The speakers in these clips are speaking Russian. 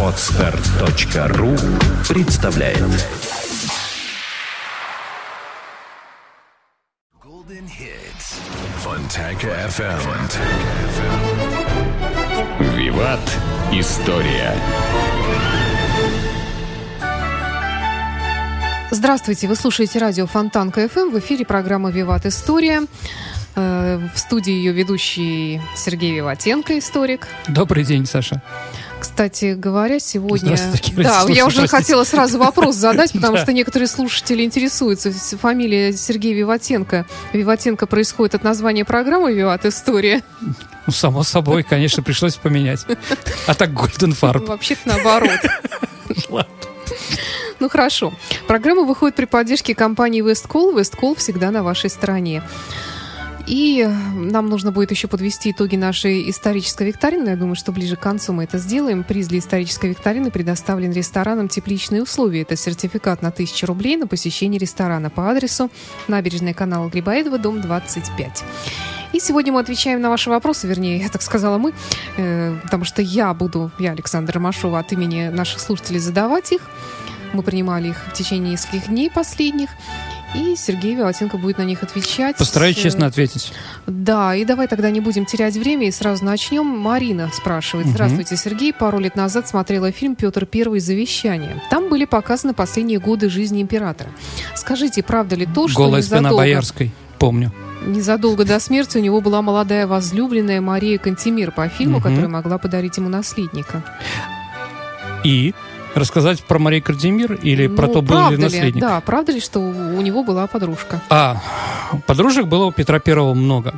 Отстар.ру представляет Golden Hits. Fontanka FM. Виват. История. Здравствуйте, вы слушаете радио Фонтан КФМ. В эфире программа «Виват. История». Э, В студии ее ведущий Сергей Виватенко, историк. Добрый день, Саша. Кстати говоря, сегодня... Да, я уже хотела сразу вопрос задать, потому что некоторые слушатели интересуются. Фамилия Сергея Виватенко. Виватенко происходит от названия программы «Виват. История». Ну, само собой, конечно, пришлось поменять. А так Golden Farb. Вообще-то наоборот. Ну хорошо. Программа выходит при поддержке компании Весткол. Весткол всегда на вашей стороне. И нам нужно будет еще подвести итоги нашей исторической викторины. Я думаю, что ближе к концу мы это сделаем. Приз для исторической викторины предоставлен рестораном «Тепличные условия». Это сертификат на 1000 рублей на посещение ресторана по адресу набережная канала Грибоедова, дом 25. И сегодня мы отвечаем на ваши вопросы, вернее, я так сказала мы, э, потому что я буду, я, Александра Ромашова, от имени наших слушателей задавать их. Мы принимали их в течение нескольких дней последних. И Сергей Вилотенко будет на них отвечать. Постараюсь Э, честно ответить. Да, и давай тогда не будем терять время и сразу начнем. Марина спрашивает. Здравствуйте, Сергей. Пару лет назад смотрела фильм «Петр I. Завещание». Там были показаны последние годы жизни императора. Скажите, правда ли то, что Голая спина незадолго, Боярской. Помню. незадолго до смерти у него была молодая возлюбленная Мария Кантемир по фильму, Мгм. которая могла подарить ему наследника? И рассказать про Марию Кардемир или про Ну, то, был ли наследник? Да, правда ли, что у у него была подружка? А, подружек было у Петра Первого много.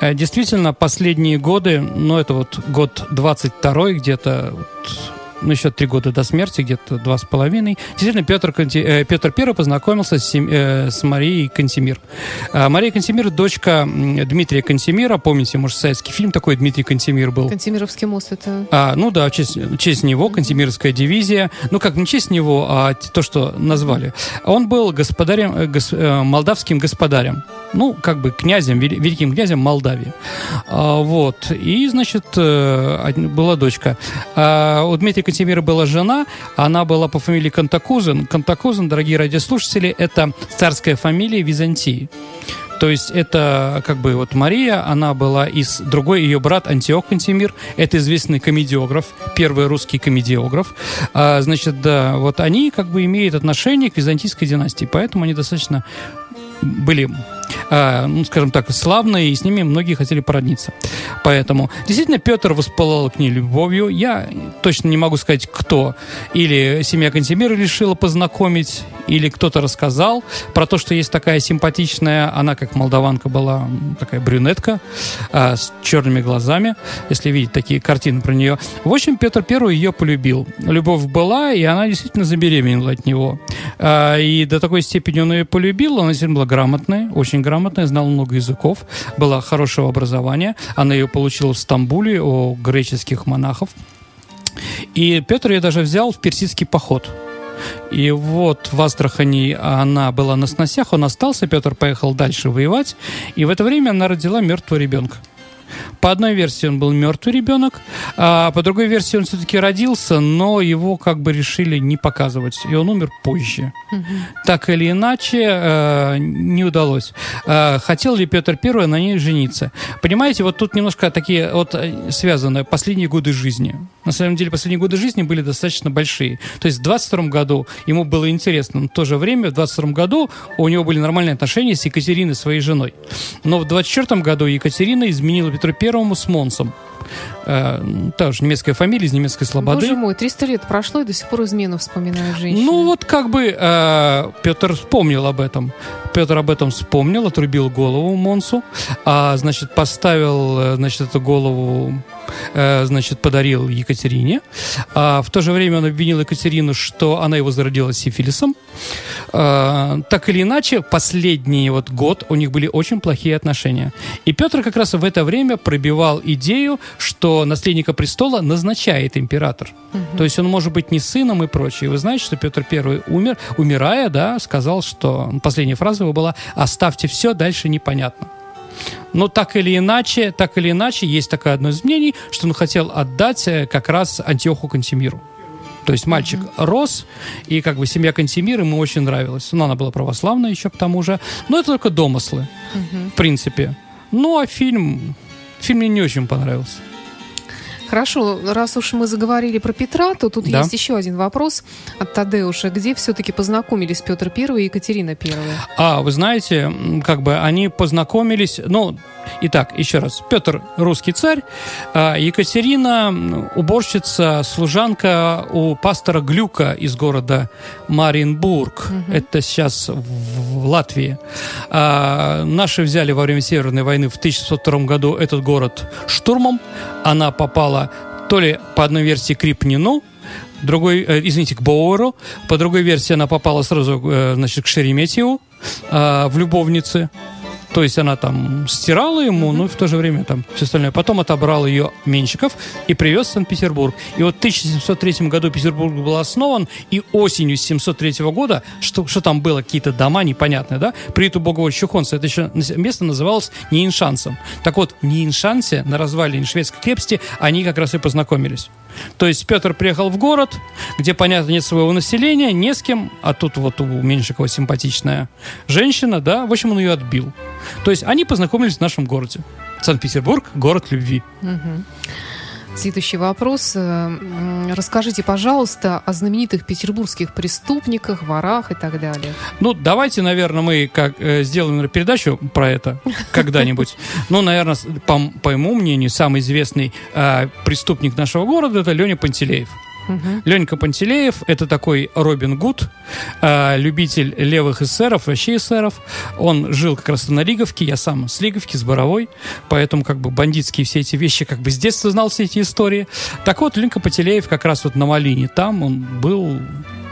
Э, Действительно, последние годы, ну, это вот год 22 где-то, вот, ну, еще три года до смерти, где-то два с половиной. Действительно, Петр, Канти- э, Петр Первый познакомился с, сем- э, с Марией Кантемир. А Мария Кантемир – дочка Дмитрия Кантемира. Помните, может, советский фильм такой «Дмитрий Кантемир» был? Кантемировский мост это... А, ну да, в честь, в честь него, Кантемировская дивизия. Ну, как не честь него, а то, что назвали. Он был господарем, э, гос- молдавским господарем. Ну, как бы князем, вели- великим князем Молдавии. А, вот. И, значит, была дочка. А у Дмитрия Кантемира была жена. Она была по фамилии Кантакузен. Кантакузен, дорогие радиослушатели, это царская фамилия Византии. То есть это как бы вот Мария, она была из другой ее брат Антиох Кантемир, это известный комедиограф, первый русский комедиограф. А, значит, да, вот они как бы имеют отношение к византийской династии, поэтому они достаточно были, а, ну, скажем так, славные, и с ними многие хотели породниться. Поэтому действительно Петр воспылал к ней любовью. Я точно не могу сказать, кто. Или семья Кантемира решила познакомить, или кто-то рассказал про то, что есть такая симпатичная, она как молдаванка была такая брюнетка а, с черными глазами, если видеть такие картины про нее. В общем, Петр Первый ее полюбил. Любовь была, и она действительно забеременела от него. А, и до такой степени он ее полюбил, она действительно была грамотная, очень грамотная, знала много языков, была хорошего образования. Она ее получила в Стамбуле у греческих монахов. И Петр ее даже взял в персидский поход. И вот в Астрахани она была на сносях, он остался, Петр поехал дальше воевать, и в это время она родила мертвого ребенка. По одной версии он был мертвый ребенок, а по другой версии он все-таки родился, но его как бы решили не показывать, и он умер позже. Так или иначе, э, не удалось. Э, хотел ли Петр I на ней жениться? Понимаете, вот тут немножко такие вот э, связаны последние годы жизни. На самом деле, последние годы жизни были достаточно большие. То есть в 22 году ему было интересно, но в то же время, в 22 году у него были нормальные отношения с Екатериной, своей женой. Но в 24 году Екатерина изменила Петру Первому с Монсом. Э, тоже немецкая фамилия из немецкой слободы. Боже мой, 300 лет прошло, и до сих пор измену вспоминают женщины. Ну, вот как бы э, Петр вспомнил об этом. Петр об этом вспомнил, отрубил голову Монсу, а, значит, поставил, э, значит, эту голову, э, значит, подарил Екатерине. А в то же время он обвинил Екатерину, что она его зародила сифилисом. А, так или иначе, последний вот год у них были очень плохие отношения. И Петр как раз в это время пробивал идею, что наследника престола назначает император. То есть он может быть не сыном и прочее. Вы знаете, что Петр I умер, умирая, да, сказал, что последняя фраза его была «оставьте все, дальше непонятно». Но так или иначе, так или иначе, есть такое одно из мнений, что он хотел отдать э, как раз Антиоху Кантемиру. То есть мальчик mm-hmm. рос, и как бы семья Кантемира ему очень нравилась. Но она была православная еще к тому же. Но это только домыслы, mm-hmm. в принципе. Ну, а фильм... Фильм мне не очень понравился. Хорошо, раз уж мы заговорили про Петра, то тут да. есть еще один вопрос от Тадеуша. Где все-таки познакомились Петр I и Екатерина I? А, вы знаете, как бы они познакомились, ну, Итак, еще раз. Петр – русский царь, а Екатерина – уборщица, служанка у пастора Глюка из города Мариенбург. Угу. Это сейчас в Латвии. А наши взяли во время Северной войны в 1602 году этот город штурмом. Она попала то ли по одной версии к Рипнину, другой, э, извините, к Боуэру, по другой версии она попала сразу, э, значит, к Шереметьеву э, в любовнице. То есть она там стирала ему, ну и в то же время там все остальное. Потом отобрал ее Менщиков и привез в Санкт-Петербург. И вот в 1703 году Петербург был основан, и осенью 703 года, что, что там было, какие-то дома непонятные, да, приюту Богового Чухонца, это еще место называлось Неиншансом. Так вот, в на развалине шведской крепости, они как раз и познакомились. То есть Петр приехал в город, где, понятно, нет своего населения, не с кем, а тут вот у Меньшикова симпатичная женщина, да, в общем, он ее отбил. То есть они познакомились в нашем городе. Санкт-Петербург – город любви. Угу. Следующий вопрос. Э, расскажите, пожалуйста, о знаменитых петербургских преступниках, ворах и так далее. Ну, давайте, наверное, мы как э, сделаем передачу про это когда-нибудь. Ну, наверное, по, по моему мнению, самый известный э, преступник нашего города это Леня Пантелеев. Угу. Ленька Пантелеев – это такой Робин Гуд, э, любитель левых эсеров, вообще эсеров. Он жил как раз на Лиговке, я сам с Лиговки, с Боровой, поэтому как бы бандитские все эти вещи, как бы с детства знал все эти истории. Так вот, Ленька Пантелеев как раз вот на Малине, там он был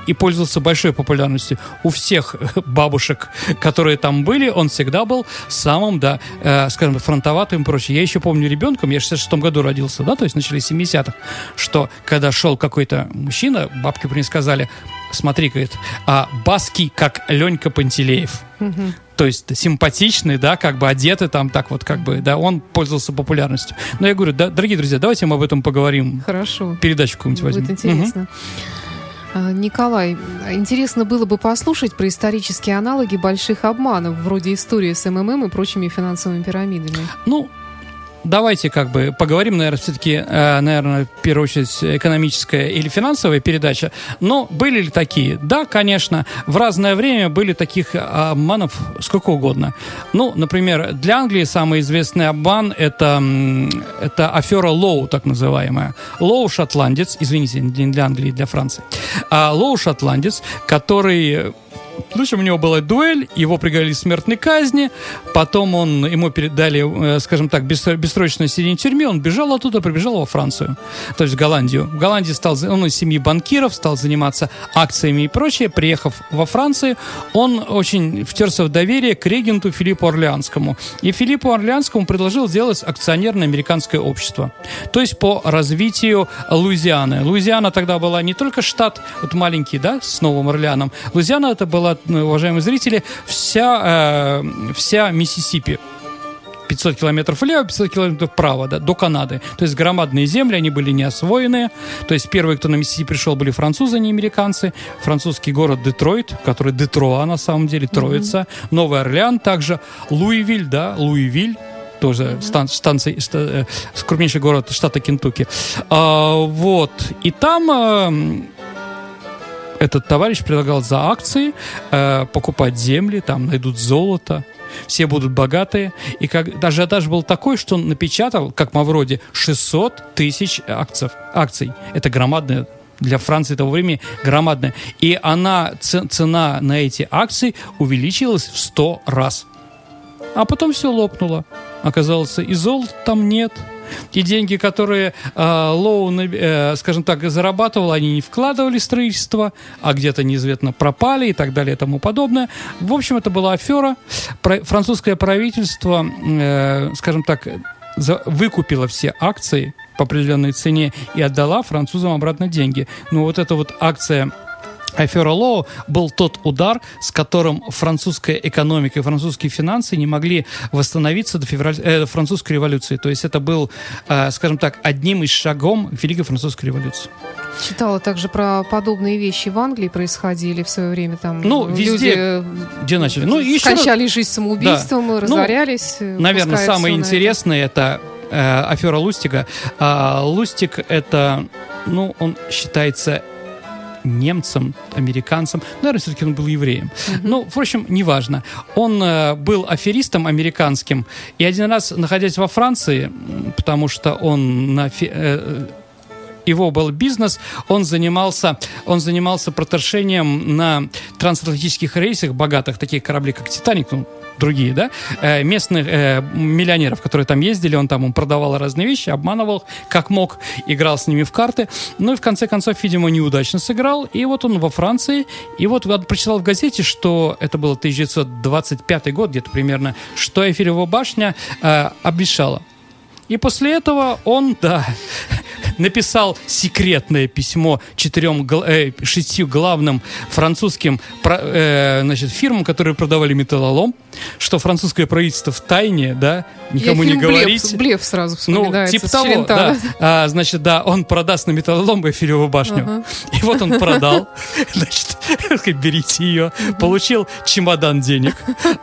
и пользовался большой популярностью у всех бабушек, которые там были. Он всегда был самым, да, э, скажем, фронтоватым и прочее. Я еще помню ребенком, я в 66 году родился, да, то есть начали 70-х, что когда шел какой-то мужчина, бабки мне сказали, смотри, говорит, а баски, как Ленька Пантелеев. То есть симпатичный, да, как бы одеты там так вот, как бы, да, он пользовался популярностью. Но я говорю, да, дорогие друзья, давайте мы об этом поговорим. Хорошо. Передачу какую-нибудь возьмем. Будет интересно. Угу. А, Николай, интересно было бы послушать про исторические аналоги больших обманов, вроде истории с МММ и прочими финансовыми пирамидами. Ну, давайте как бы поговорим, наверное, все-таки, э, наверное, в первую очередь, экономическая или финансовая передача. Но были ли такие? Да, конечно. В разное время были таких обманов сколько угодно. Ну, например, для Англии самый известный обман это, это афера Лоу, так называемая. Лоу шотландец, извините, не для Англии, для Франции. А Лоу шотландец, который в общем, у него была дуэль, его приговорили к смертной казни, потом он, ему передали, э, скажем так, бессрочное сидение в тюрьме, он бежал оттуда, прибежал во Францию, то есть в Голландию. В Голландии стал, он из семьи банкиров, стал заниматься акциями и прочее. Приехав во Францию, он очень втерся в доверие к регенту Филиппу Орлеанскому. И Филиппу Орлеанскому предложил сделать акционерное американское общество. То есть по развитию Луизианы. Луизиана тогда была не только штат, вот маленький, да, с Новым Орлеаном. Луизиана это была была, ну, уважаемые зрители, вся, э, вся Миссисипи. 500 километров влево, 500 километров вправо, да, до Канады. То есть громадные земли, они были не освоенные. То есть первые, кто на Миссисипи пришел, были французы, а не американцы. Французский город Детройт, который Детроа на самом деле, Троица. Mm-hmm. Новый Орлеан также. Луивиль, да, Луивиль тоже mm-hmm. стан, станция, ста, э, крупнейший город штата Кентукки. А, вот. И там э, этот товарищ предлагал за акции э, покупать земли, там найдут золото, все будут богатые. И как, даже ажиотаж был такой, что он напечатал, как Мавроди, 600 тысяч акций. акций. Это громадная для Франции того времени громадная. И она, цена на эти акции увеличилась в 100 раз. А потом все лопнуло. Оказалось, и золота там нет, те деньги, которые э, Лоу, э, скажем так, зарабатывал, они не вкладывали в строительство, а где-то неизвестно пропали и так далее и тому подобное. В общем, это была афера. Про, французское правительство, э, скажем так, за, выкупило все акции по определенной цене и отдала французам обратно деньги. Но вот эта вот акция Афера Лоу был тот удар, с которым французская экономика и французские финансы не могли восстановиться до февраль... э, французской революции. То есть это был, э, скажем так, одним из шагом Великой французской революции. Читала также про подобные вещи в Англии происходили в свое время. Там Ну, люди везде, Где начали? Ну, еще раз- кончали жизнь самоубийством, Да. Ну, разорялись. э, Наверное, самое на это. интересное это э, афера Лустига. А, Лустик это, ну, он считается немцем, американцем. Наверное, все-таки он был евреем. Ну, в общем, неважно. Он э, был аферистом американским. И один раз, находясь во Франции, потому что он на э, его был бизнес, он занимался, он занимался проторжением на трансатлантических рейсах богатых, таких кораблей, как «Титаник», ну, другие, да, э, местных э, миллионеров, которые там ездили, он там им продавал разные вещи, обманывал как мог, играл с ними в карты, ну и в конце концов, видимо, неудачно сыграл, и вот он во Франции, и вот я прочитал в газете, что это было 1925 год где-то примерно, что Эйфелева башня э, обвешала. И после этого он, да, написал секретное письмо четырем, э, шестью главным французским э, значит, фирмам, которые продавали металлолом, что французское правительство в тайне, да, никому Я не говорить. Блеф сразу Ну, вспоминается. типа того, да. А, значит, да, он продаст на металлолом Эйфелеву башню. Ага. И вот он продал. Значит, берите ее. Получил чемодан денег.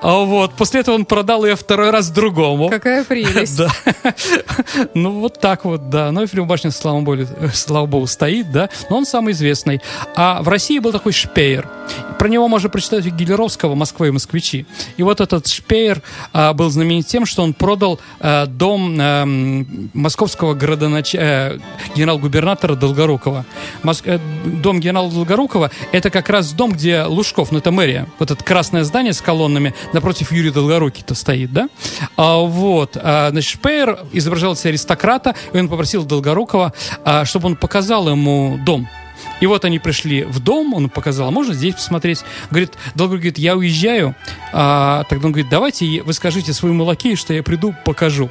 А вот, после этого он продал ее второй раз другому. Какая прелесть. Да. Ну, вот так вот, да. Но Эйфелева башня, слава богу, слава богу, стоит, да. Но он самый известный. А в России был такой Шпеер. Про него можно прочитать у Гелеровского «Москва и москвичи». И вот этот Шпеер а, был знаменит тем, что он продал а, дом эм, московского городонач... э, генерал-губернатора Долгорукова. Мос- э, Дом генерала Долгорукова – это как раз дом, где Лужков, ну это мэрия, вот это красное здание с колоннами напротив Юрия Долгоруки-то стоит, да? А, вот, а, значит, Шпеер изображал аристократа, и он попросил Долгорукова, а, чтобы он показал ему дом. И вот они пришли в дом, он показал, «А можно здесь посмотреть. Говорит, Долгорукий говорит, я уезжаю. А, тогда он говорит, давайте вы скажите своему лакею, что я приду, покажу.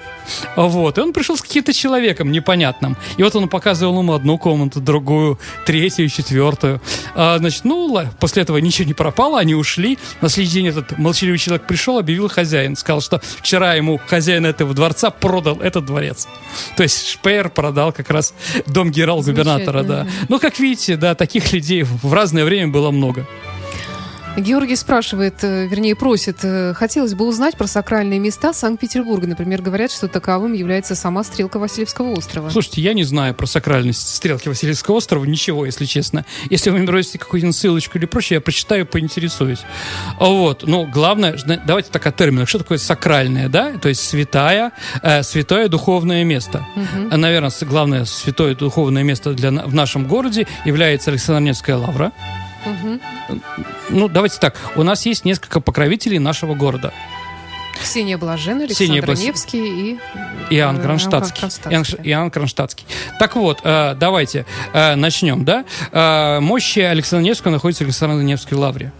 Вот, и он пришел с каким-то человеком непонятным. И вот он показывал ему одну комнату, другую, третью, четвертую. А, значит, ну, после этого ничего не пропало, они ушли. На следующий день этот молчаливый человек пришел, объявил хозяин. Сказал, что вчера ему хозяин этого дворца продал этот дворец. То есть Шпеер продал как раз дом генерал-губернатора, да. Ну, как видите, да, таких людей в разное время было много. Георгий спрашивает, э, вернее просит, э, хотелось бы узнать про сакральные места Санкт-Петербурга. Например, говорят, что таковым является сама стрелка Васильевского острова. Слушайте, я не знаю про сакральность стрелки Васильевского острова ничего, если честно. Если вы мне бросите какую-нибудь ссылочку или прочее, я прочитаю, поинтересуюсь. А Вот. Ну, главное, давайте так о терминах. Что такое сакральное, да? То есть святая, э, святое духовное место. А, Наверное, с- главное святое духовное место для, в нашем городе является Александр-Невская лавра. Ну, давайте так. У нас есть несколько покровителей нашего города. Ксения Ксения Александр Блаж- Невский и Иоанн э, Кронштадтский. Кронштадтский, Иоанн. Иоанн Кронштадтский. Так вот, э, давайте э, начнем, да? Мощи Александра Невского находится в Александро-Невской лавре.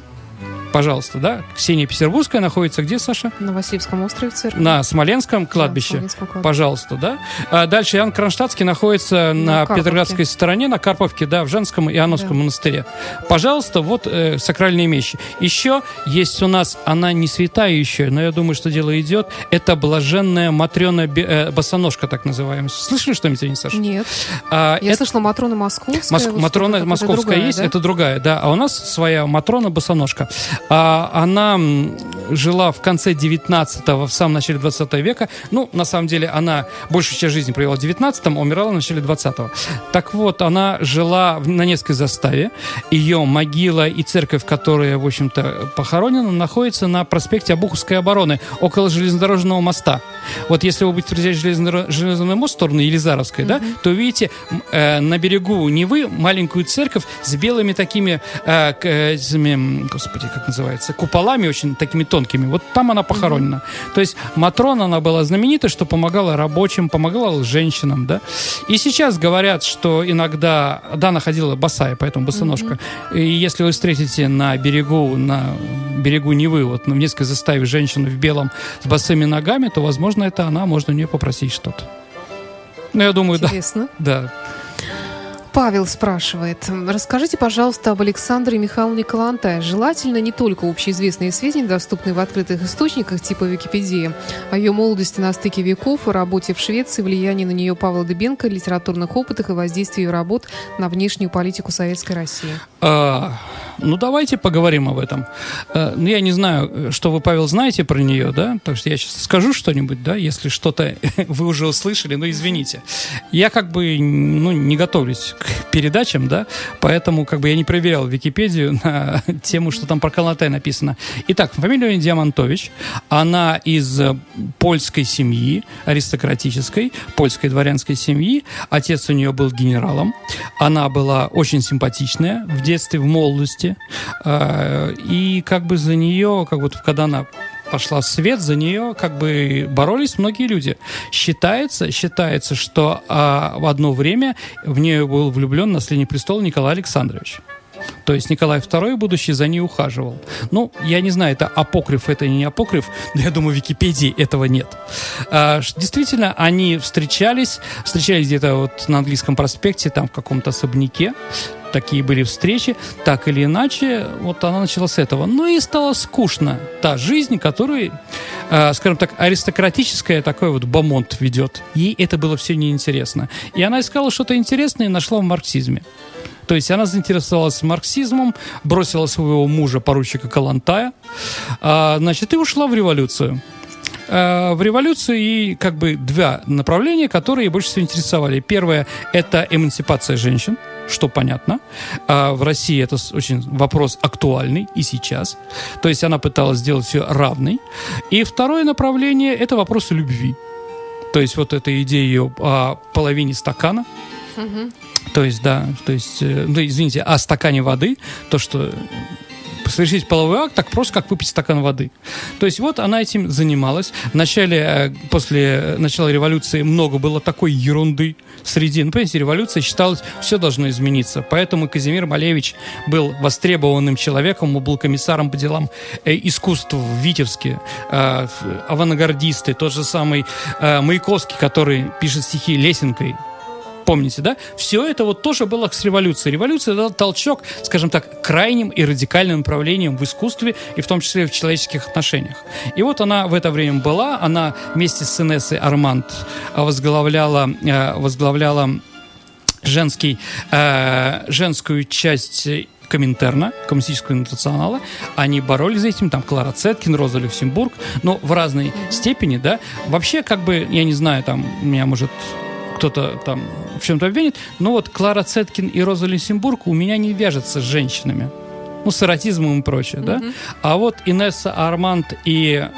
Пожалуйста, да? Ксения Петербургская находится где, Саша? На Васильевском острове церковь. На Смоленском кладбище. Смоленском кладбище. Пожалуйста, да? А дальше Иоанн Кронштадтский находится на, Карповке. Петроградской стороне, на Карповке, да, в Женском Иоанновском Да. монастыре. Пожалуйста, вот э, сакральные вещи. Еще есть у нас, она не святая еще, но я думаю, что дело идет, это блаженная Матрена э, Босоножка, так называемая. Слышали что-нибудь о ней, Саша? Нет. А, Я это- слышала Матрона Московская. Мос- вот Матрона московская другая, есть, да? это другая, да. А у нас своя Матрона Босоножка. А, она жила в конце 19-го, в самом начале 20 века. Ну, на самом деле, она большую часть жизни провела в 19-м, а умирала в начале 20-го. Так вот, она жила на Невской заставе. Ее могила и церковь, которая, в общем-то, похоронена, находится на проспекте Обуховской обороны, около железнодорожного моста. Вот если вы будете приезжать в железнодоро- железный мост в сторону Елизаровской, да, то увидите э, на берегу Невы маленькую церковь с белыми такими, э, к- э, господи, как называется, куполами очень такими тонкими. Вот там она похоронена. То есть Матрона, она была знаменита, что помогала рабочим, помогала женщинам, да. И сейчас говорят, что иногда, да, она ходила босая, поэтому босоножка. И если вы встретите на берегу, на берегу Невы, вот в несколько заставе женщину в белом с босыми ногами, то, возможно, это она, можно у нее попросить что-то. Ну, я думаю, да. Интересно. Да. Павел спрашивает. Расскажите, пожалуйста, об Александре Михайловне Калантай. Желательно не только общеизвестные сведения, доступные в открытых источниках типа Википедии, о ее молодости на стыке веков, о работе в Швеции, влиянии на нее Павла Дыбенко, литературных опытах и воздействии ее работ на внешнюю политику Советской России. А, ну, давайте поговорим об этом. А, ну, я не знаю, что вы, Павел, знаете про нее, да? Так что я сейчас скажу что-нибудь, да, если что-то вы уже услышали, ну, извините. Я как бы, ну, не готовлюсь к передачам, да, поэтому как бы я не проверял Википедию на тему, что там про Калантай написано. Итак, фамилия Диамантович. Она из э, польской семьи, аристократической, польской дворянской семьи. Отец у нее был генералом. Она была очень симпатичная в детстве, в молодости. А, и как бы за нее, как вот когда она пошла в свет, за нее как бы боролись многие люди. Считается, считается, что а, в одно время в нее был влюблен наследник престола Николай Александрович. То есть Николай II, будущий, за ней ухаживал. Ну, я не знаю, это апокриф, это не апокриф, но я думаю, в Википедии этого нет. А, действительно, они встречались, встречались где-то вот на английском проспекте, там в каком-то особняке, такие были встречи, так или иначе, вот она начала с этого. Ну и стало скучно та жизнь, которую, э, скажем так, аристократическая такой вот бомонд ведет. Ей это было все неинтересно. И она искала что-то интересное и нашла в марксизме. То есть она заинтересовалась марксизмом, бросила своего мужа, поручика Калантая, а, значит, и ушла в революцию а, в революцию и как бы два направления, которые больше всего интересовали. Первое – это эмансипация женщин, что понятно. А в России это очень вопрос актуальный и сейчас. То есть она пыталась сделать все равной. И второе направление – это вопрос любви. То есть вот эта идея ее о половине стакана – то есть, да, то есть, э, ну, извините, о стакане воды, то, что совершить половой акт так просто, как выпить стакан воды. То есть вот она этим занималась. В начале, э, после начала революции много было такой ерунды среди, ну, понимаете, революция считалась, все должно измениться. Поэтому Казимир Малевич был востребованным человеком, он был комиссаром по делам э, искусств в Витебске, э, авангардисты, тот же самый э, Маяковский, который пишет стихи лесенкой, помните, да? Все это вот тоже было с революцией. Революция дала толчок, скажем так, крайним и радикальным направлением в искусстве и в том числе в человеческих отношениях. И вот она в это время была, она вместе с Инессой Арманд возглавляла, э, возглавляла женский, э, женскую часть Коминтерна, Коммунистического интернационала, они боролись за этим, там Клара Цеткин, Роза Люксембург, но в разной степени, да. Вообще, как бы, я не знаю, там, меня может кто-то там в чем-то обвинит, но вот Клара Цеткин и Роза Люксембург у меня не вяжется с женщинами. Ну, с эротизмом и прочее, mm-hmm. да? А вот Инесса Арманд и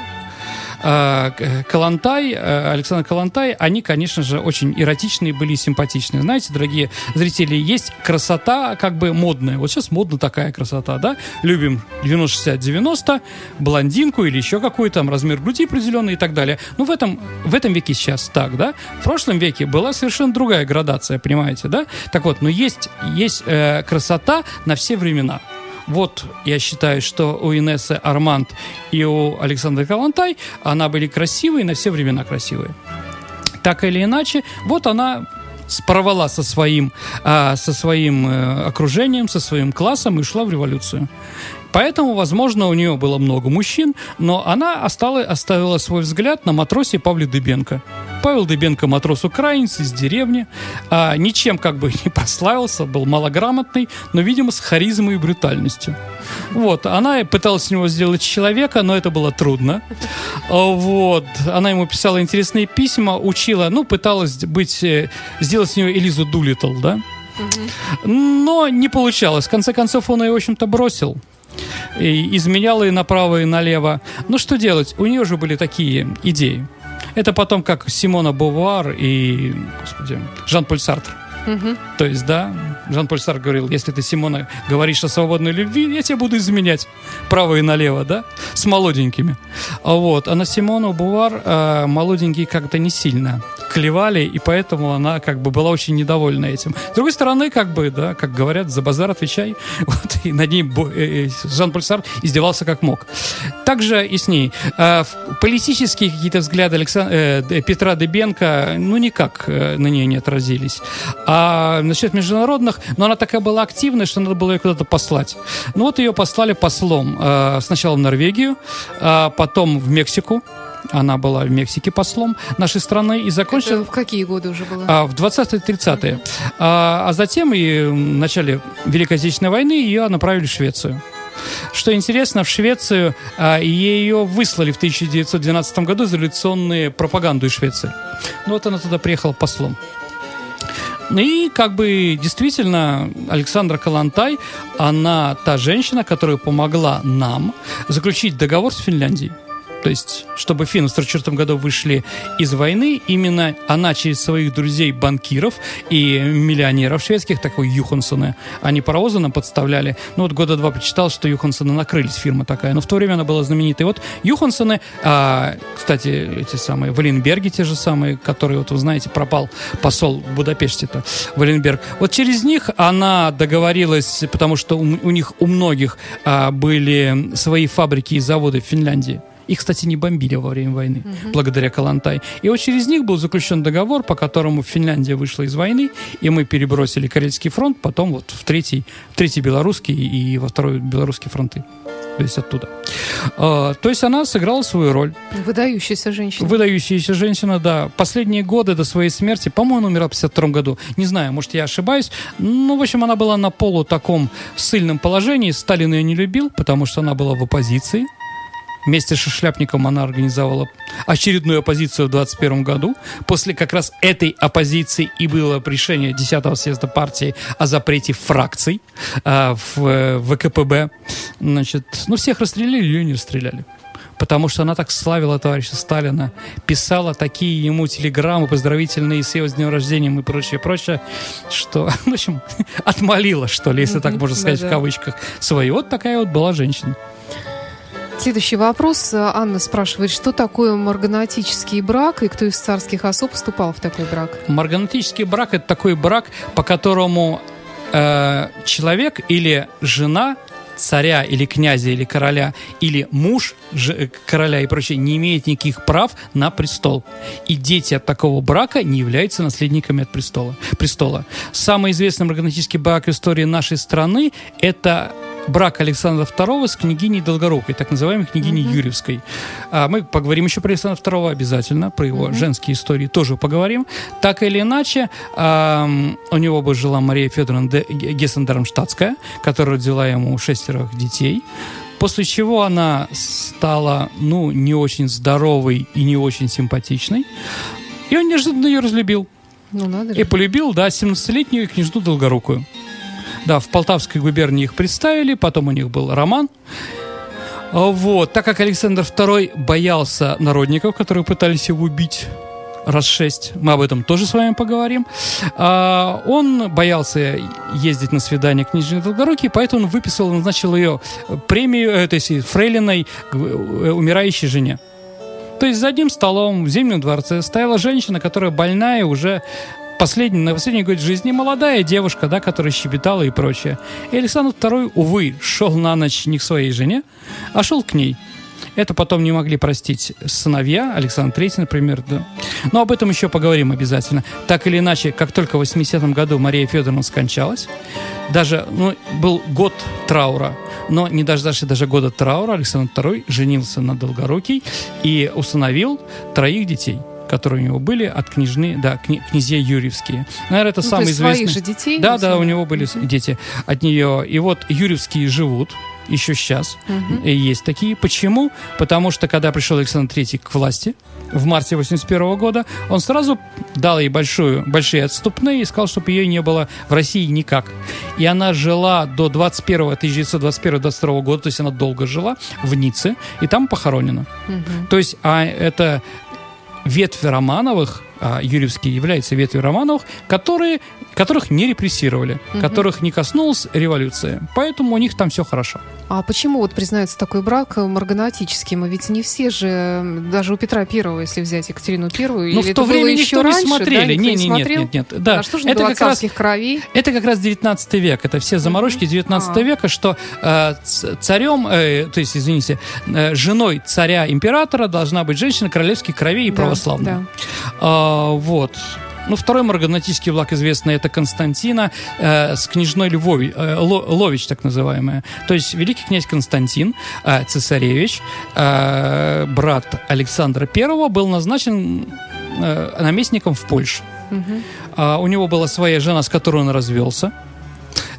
Калантай, э, Александр Калантай, они, конечно же, очень эротичные были и симпатичные. Знаете, дорогие зрители, есть красота как бы модная. Вот сейчас модна такая красота, да? Любим 90-60-90, блондинку или еще какой-то там размер груди определенный и так далее. Ну, в этом, в этом веке сейчас так, да? В прошлом веке была совершенно другая градация, понимаете, да? Так вот, но есть, есть э, красота на все времена. Вот я считаю, что у Инессы Арманд и у Александра Калантай она были красивые, на все времена красивые. Так или иначе, вот она порвала со своим, а, со своим э, окружением, со своим классом и шла в революцию. Поэтому, возможно, у нее было много мужчин, но она остала, оставила свой взгляд на матросе Павле Дыбенко. Павел Дыбенко матрос украинец из деревни, а, ничем как бы не прославился, был малограмотный, но, видимо, с харизмой и брутальностью. Вот, она пыталась с него сделать человека, но это было трудно. Вот, она ему писала интересные письма, учила, ну, пыталась быть, э, сделать с нее Элизу Дулитл, да? Но не получалось. В конце концов, он ее, в общем-то, бросил и изменяла и направо, и налево. Ну, что делать? У нее же были такие идеи. Это потом как Симона Бовуар и, господи, Жан-Поль Сартр. Угу. То есть, да, Жан-Поль Сартр говорил, если ты, Симона, говоришь о свободной любви, я тебя буду изменять право и налево, да, с молоденькими. А вот, а на Симону Бувар э, молоденькие как-то не сильно клевали, и поэтому она как бы была очень недовольна этим. С другой стороны, как бы, да, как говорят, за базар отвечай. Вот, и над ней э, э, Жан-Поль Сар издевался как мог. Также и с ней. А, политические какие-то взгляды Александра, э, Петра Дебенко, ну, никак на нее не отразились. А насчет международных, но она такая была активная, что надо было ее куда-то послать. Ну, вот ее послали послом. Сначала в Норвегию, а потом в Мексику, она была в Мексике послом нашей страны и закончила... Это в какие годы уже было? А, в 20-30-е. А, а затем и в начале Великой Отечественной войны ее направили в Швецию. Что интересно, в Швецию а, ее выслали в 1912 году за революционную пропаганду из Швеции. Ну вот она туда приехала послом. И как бы действительно Александра Калантай, она та женщина, которая помогла нам заключить договор с Финляндией. То есть, чтобы финны в 1944 году вышли из войны, именно она через своих друзей-банкиров и миллионеров шведских, такой Юхансона, они паровозы нам подставляли. Ну вот года два почитал, что Юхансоны накрылись, фирма такая. Но в то время она была знаменитой. Вот Юхансоны, а, кстати, эти самые Валенберги те же самые, которые, вот вы знаете, пропал посол в Будапеште-то, Валенберг. Вот через них она договорилась, потому что у, у них у многих а, были свои фабрики и заводы в Финляндии. Их, кстати, не бомбили во время войны, угу. благодаря Калантай. И вот через них был заключен договор, по которому Финляндия вышла из войны, и мы перебросили Карельский фронт, потом вот в третий, в третий белорусский и во второй белорусский фронты то есть оттуда. А, то есть она сыграла свою роль. Выдающаяся женщина. Выдающаяся женщина, да. Последние годы до своей смерти, по-моему, умерла в 52 году. Не знаю, может, я ошибаюсь. Ну, в общем, она была на полу таком сильном положении. Сталин ее не любил, потому что она была в оппозиции. Вместе с Шляпником она организовала очередную оппозицию в 21 году. После как раз этой оппозиции и было решение 10-го съезда партии о запрете фракций э, в, в ВКПБ. Значит, ну, всех расстреляли, ее не расстреляли потому что она так славила товарища Сталина, писала такие ему телеграммы поздравительные с его с днем рождения и прочее, прочее, что, в общем, отмолила, что ли, если так можно сказать, в кавычках, свою. Вот такая вот была женщина. Следующий вопрос. Анна спрашивает, что такое марганатический брак и кто из царских особ вступал в такой брак? Марганатический брак – это такой брак, по которому э, человек или жена царя или князя или короля или муж ж, короля и прочее не имеет никаких прав на престол. И дети от такого брака не являются наследниками от престола. престола. Самый известный марганатический брак в истории нашей страны – это брак Александра II с княгиней Долгорукой, так называемой княгиней mm-hmm. Юрьевской. А мы поговорим еще про Александра II обязательно, про его mm-hmm. женские истории тоже поговорим. Так или иначе, а, у него бы жила Мария Федоровна Гессен-Дармштадтская, которая родила ему шестерых детей. После чего она стала, ну, не очень здоровой и не очень симпатичной. И он неожиданно ее разлюбил. Ну, надо же. И полюбил, да, 17-летнюю княжну Долгорукую. Да, в Полтавской губернии их представили, потом у них был роман. Вот, так как Александр II боялся народников, которые пытались его убить, раз шесть. Мы об этом тоже с вами поговорим. А, он боялся ездить на свидание к Нижней Долгоруки, поэтому он выписал, назначил ее премию, э, то есть фрейлиной э, умирающей жене. То есть за одним столом в Зимнем дворце стояла женщина, которая больная уже последний, на последний год жизни молодая девушка, да, которая щебетала и прочее. И Александр II, увы, шел на ночь не к своей жене, а шел к ней. Это потом не могли простить сыновья, Александр III, например, да. Но об этом еще поговорим обязательно. Так или иначе, как только в 80-м году Мария Федоровна скончалась, даже, ну, был год траура, но не дождавшись даже года траура, Александр II женился на Долгорукий и установил троих детей – которые у него были от княжны, да, кня, князья Юрьевские. Наверное, это ну, самый известный. же детей? Да, да, у него были mm-hmm. дети от нее. И вот Юрьевские живут еще сейчас. И есть такие. Почему? Потому что когда пришел Александр III к власти, в марте 81 года, он сразу дал ей большую, большие отступные и сказал, чтобы ее не было в России никак. И она жила до 21 1921-22 года, то есть она долго жила в Ницце, и там похоронена. Угу. То есть а это ветви Романовых, а Юрьевский является ветвью Романовых, которые которых не репрессировали, которых не коснулась революция. Поэтому у них там все хорошо. А почему вот признается такой брак э, марганатическим? А ведь не все же, даже у Петра Первого, если взять Екатерину Первую, Ну, в то время еще никто не раньше, смотрели. да, никто Не, не, нет, нет, нет. Да, А что же не это как раз кровей? Это как раз 19 век. Это все заморочки 19 А. века, что э, царем, э, то есть, извините, э, женой царя-императора должна быть женщина королевских кровей и Да, православная. А, вот. Ну, второй марганатический влак известный это Константина э, с княжной Львови, э, Ло- Лович, так называемая. То есть великий князь Константин, э, цесаревич, э, брат Александра I, был назначен э, наместником в Польше. Мгм. А, у него была своя жена, с которой он развелся,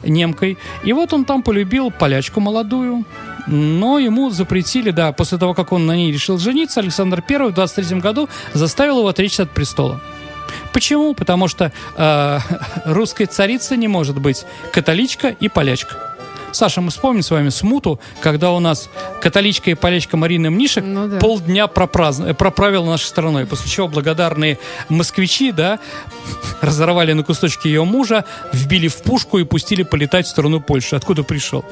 немкой. И вот он там полюбил полячку молодую. Но ему запретили, да, после того, как он на ней решил жениться, Александр I в 23 году заставил его отречься от престола. Почему? Потому что э, русской царицы не может быть католичка и полячка. Саша, мы вспомним с вами смуту, когда у нас католичка и полячка Марина Мнишек Ну да. полдня пропразн- э, проправила нашей страной, после чего благодарные москвичи, да, разорвали на кусочки ее мужа, вбили в пушку и пустили полетать в сторону Польши, откуда пришел.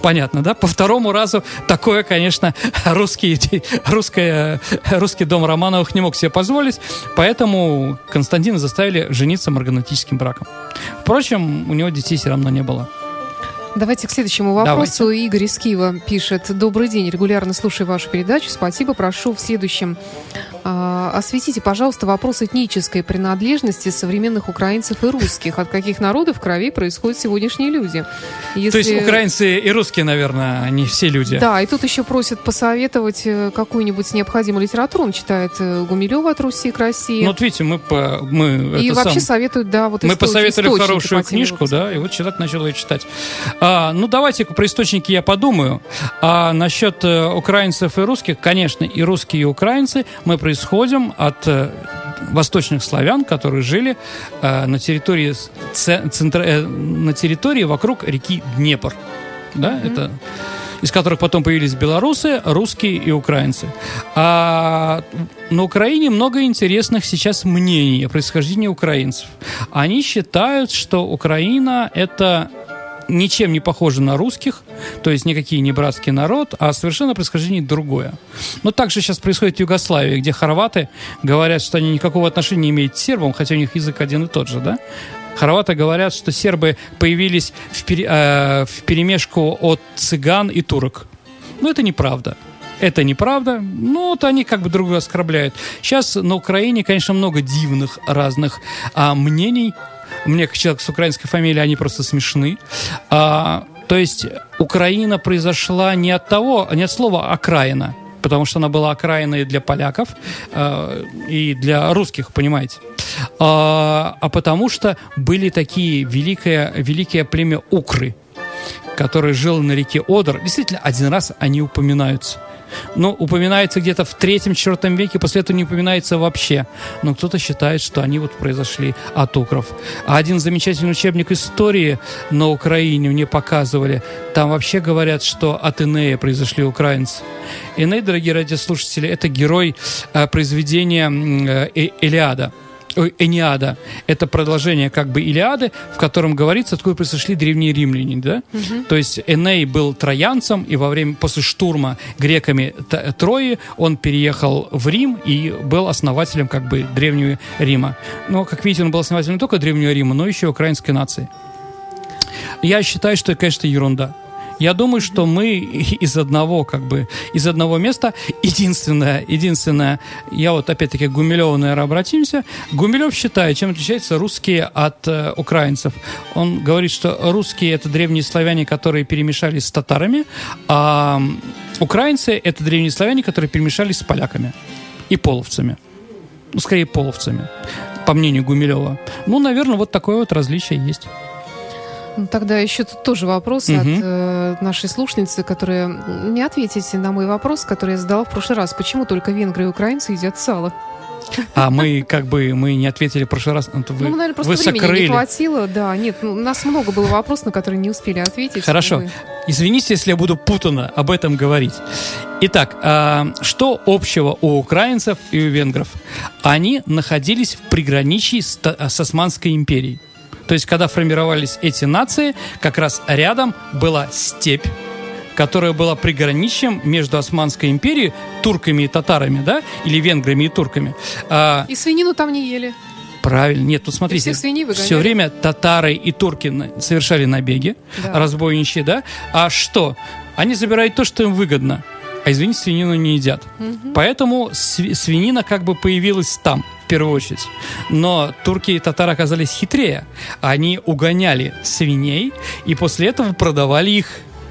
Понятно, да? По второму разу такое, конечно, русский, русская, русский дом Романовых не мог себе позволить, поэтому Константина заставили жениться марганатическим браком. Впрочем, у него детей все равно не было. Давайте к следующему вопросу. Игорь из Киева пишет. Добрый день, регулярно слушаю вашу передачу. Спасибо. Прошу в следующем. а, осветите, пожалуйста, вопрос этнической принадлежности современных украинцев и русских. От каких народов в крови происходят сегодняшние люди? Если- То есть украинцы и русские, наверное, они все люди. Да, и тут еще просят посоветовать э, какую-нибудь необходимую литературу. Он читает э, Гумилева от Руси к России. Ну, вот видите, мы, по, мы и вообще сам- советуют, да, вот Мы источ- посоветовали источники хорошую по книжку, выпуска. да, и вот человек начал ее читать. А, ну, давайте про источники я подумаю. А насчет э, украинцев и русских, конечно, и русские, и украинцы, мы происходим от э, восточных славян, которые жили э, на территории центра- э, на территории вокруг реки Днепр, да, это из которых потом появились белорусы, русские и украинцы. А на Украине много интересных сейчас мнений о происхождении украинцев. Они считают, что Украина это ничем не похожа на русских, то есть никакие не братский народ, а совершенно происхождение другое. Но также сейчас происходит в Югославии, где хорваты говорят, что они никакого отношения не имеют к сербам, хотя у них язык один и тот же, да? Хорваты говорят, что сербы появились в, пере- э, в перемешку от цыган и турок. Но это неправда. Это неправда. Ну, вот они как бы друг друга оскорбляют. Сейчас на Украине, конечно, много дивных разных а, мнений. Мне, как человек с украинской фамилией, они просто смешны. А, то есть Украина произошла не от того, не от слова «окраина», потому что она была окраиной для поляков э, и для русских, понимаете. А, а потому что были такие великое, великое племя Укры, которое жило на реке Одер. Действительно, один раз они упоминаются. Но упоминается где-то в третьем-четвертом веке, после этого не упоминается вообще. Но кто-то считает, что они вот произошли от укров. А один замечательный учебник истории на Украине мне показывали. Там вообще говорят, что от Инея произошли украинцы. Иней, дорогие радиослушатели, это герой э, произведения э, Э- Илиада. Ой, Эниада. Это продолжение как бы Илиады, в котором говорится, откуда произошли древние римляне, да? То есть Эней был троянцем, и во время, после штурма греками Трои он переехал в Рим и был основателем как бы древнего Рима. Но, как видите, он был основателем не только древнего Рима, но еще и украинской нации. Я считаю, что это, конечно, ерунда. Я думаю, что мы из одного, как бы, из одного места, единственное, единственное, я вот опять-таки к Гумилеву, наверное, обратимся. Гумилев считает, чем отличаются русские от э, украинцев. Он говорит, что русские это древние славяне, которые перемешались с татарами, а украинцы это древние славяне, которые перемешались с поляками и половцами. Ну, скорее, половцами, по мнению Гумилева. Ну, наверное, вот такое вот различие есть. Ну, Тогда еще тут тоже вопрос Мгм. от э, нашей слушницы, которая не ответите на мой вопрос, который я задала в прошлый раз. Почему только венгры и украинцы едят сало? А мы как бы мы не ответили в прошлый раз. Ну, вы, ну, наверное, просто вы времени не сокрыли. хватило. Да, нет, ну, у нас много было вопросов, на которые не успели ответить. Хорошо. увы. Извините, если я буду путанно об этом говорить. Итак, а, что общего у украинцев и у венгров? Они находились в приграничии с, с Османской империей. То есть, когда формировались эти нации, как раз рядом была степь, которая была приграничьем между Османской империей, турками и татарами, да, или венграми и турками. А, И свинину там не ели. Правильно. Нет, тут смотрите. свиней выгоняли? Все время татары и турки совершали набеги, Да. разбойничьи, да? А что? Они забирают то, что им выгодно. А, извините, свинину не едят. Поэтому сви- свинина как бы появилась там, первую очередь. Но турки и татары оказались хитрее. Они угоняли свиней и после этого продавали их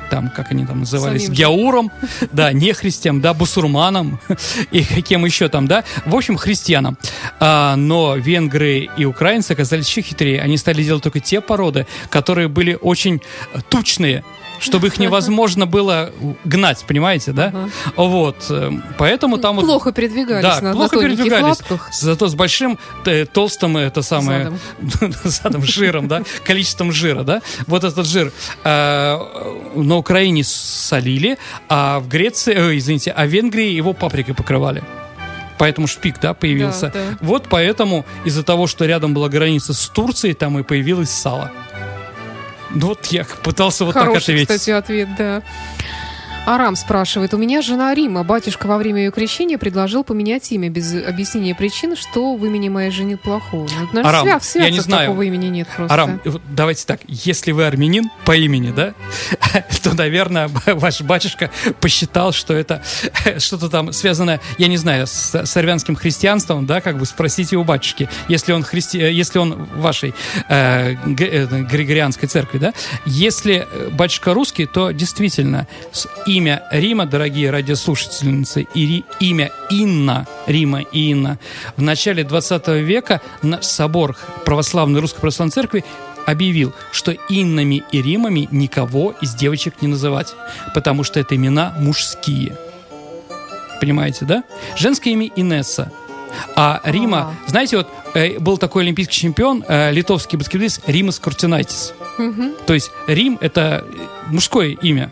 там, как они там назывались, Самим же. гяурам, да, нехристиам, да, бусурманам и кем еще там, да, в общем, христианам. А, но венгры и украинцы оказались еще хитрее. Они стали делать только те породы, которые были очень тучные, чтобы их невозможно было гнать, понимаете, да? Вот, э, поэтому там вот... Плохо передвигались Да, на, на плохо тоненьких передвигались. лапках. Зато с большим э, толстым э, это самое задом, жиром, да, количеством жира, да. Вот этот жир на Украине солили, а в Греции, извините, а в Венгрии его паприкой покрывали. Поэтому шпик, да, появился. Да, да. Вот поэтому из-за того, что рядом была граница с Турцией, там и появилось сало. Ну Вот я пытался вот так Хороший, ответить. кстати, ответ, да. Арам спрашивает, у меня жена Рима. Батюшка во время ее крещения предложил поменять имя без объяснения причин, что в имени моей жены плохого. Ну, Арам, свя- я святцев не знаю. такого имени нет просто. Арам, давайте так, если вы армянин по имени, да, то, наверное, ваш батюшка посчитал, что это что-то там связанное, я не знаю, с, с армянским христианством, да, как бы спросите у батюшки, если он, христи... э, если он вашей э, э, Григорианской церкви, да, если э, батюшка русский, то действительно с- имя Рима, дорогие радиослушательницы, и имя Инна, Рима и Инна, в начале 20 века наш собор православной Русской Православной Церкви объявил, что Иннами и Римами никого из девочек не называть, потому что это имена мужские. Понимаете, да? Женское имя Инесса. А Рима, Ага. знаете, вот э, был такой олимпийский чемпион, э, литовский баскетболист Римас Куртинайтис. Мгм. То есть Рим – это мужское имя.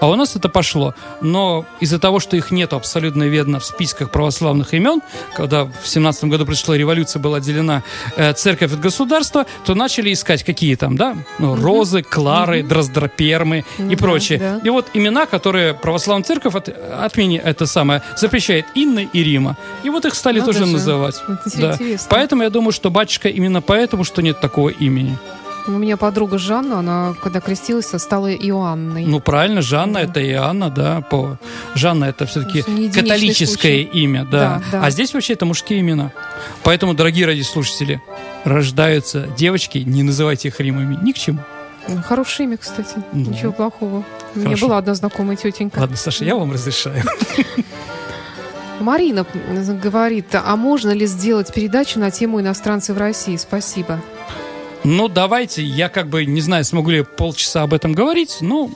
А у нас это пошло. Но из-за того, что их нет абсолютно видно в списках православных имен, когда в 17 году произошла революция, была отделена э, церковь от государства, то начали искать какие там, да, ну, розы, клары, дроздропермы Ну и да, прочее. да. И вот имена, которые православная церковь от, отмени это самое, запрещает Инны и Рима. И вот их стали Надо тоже же. называть. Это Да. интересно. Поэтому я думаю, что батюшка именно поэтому, что нет такого имени. У меня подруга Жанна, она, когда крестилась, стала Иоанной. Ну, правильно, Жанна Да. это и Анна, да. По... Жанна это все-таки католическое случай. имя, да. Да, да. А здесь вообще это мужские имена. Поэтому, дорогие радиослушатели, рождаются девочки, не называйте их римами ни к чему. Ну, Хорошее имя, кстати. Ну. Ничего плохого. У меня Хорошо. была одна знакомая тетенька. Ладно, Саша, я вам разрешаю. Марина говорит, а можно ли сделать передачу на тему иностранцы в России? Спасибо. Ну, давайте, я как бы не знаю, смогу ли полчаса об этом говорить, ну,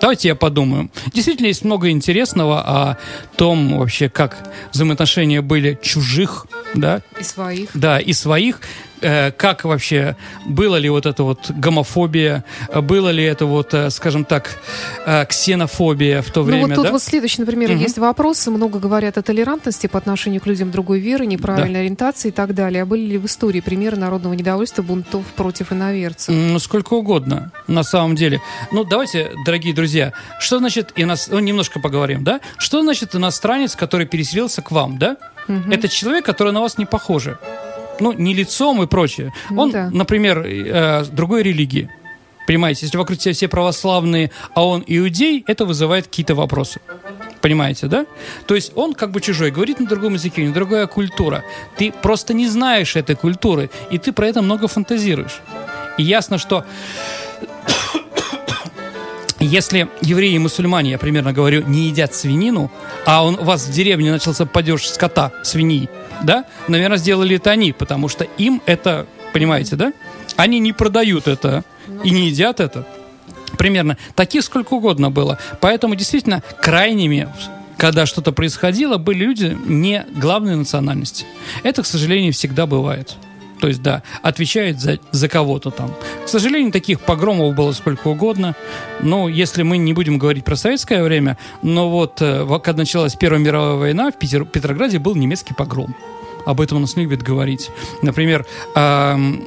давайте я подумаю. Действительно, есть много интересного о том вообще, как взаимоотношения были чужих, да, И своих. Да, и своих. Э, Как вообще, было ли вот это вот гомофобия, было ли это вот, э, скажем так, э, ксенофобия в то Ну время, вот тут да? вот следующий, например, Мгм. есть вопросы. Много говорят о толерантности по отношению к людям другой веры, неправильной ориентации и так далее. А были ли в истории примеры народного недовольства, бунтов против иноверцев? Ну, сколько угодно, на самом деле. Ну, давайте, дорогие друзья, что значит иностранец, ну, немножко поговорим, да? Что значит иностранец, который переселился к вам, да? Это человек, который на вас не похожи. Ну, не лицом и прочее. Ну он, да. например, э, другой религии. Понимаете, если вокруг тебя все православные, а он иудей, это вызывает какие-то вопросы. Понимаете, да? То есть он как бы чужой, говорит на другом языке, у него другая культура. Ты просто не знаешь этой культуры, и ты про это много фантазируешь. И ясно, что если евреи и мусульмане, я примерно говорю, не едят свинину, а он, у вас в деревне начался падеж скота, свиньи, да, наверное, сделали это они, потому что им это, понимаете, да? Они не продают это и не едят это. Примерно. Таких сколько угодно было. Поэтому действительно крайними когда что-то происходило, были люди не главной национальности. Это, к сожалению, всегда бывает. То есть, да, отвечает за, за кого-то там. К сожалению, таких погромов было сколько угодно. Но если мы не будем говорить про советское время, но вот э, когда началась Первая мировая война, в Питер- Петрограде был немецкий погром. Об этом у нас любят говорить. Например, ам,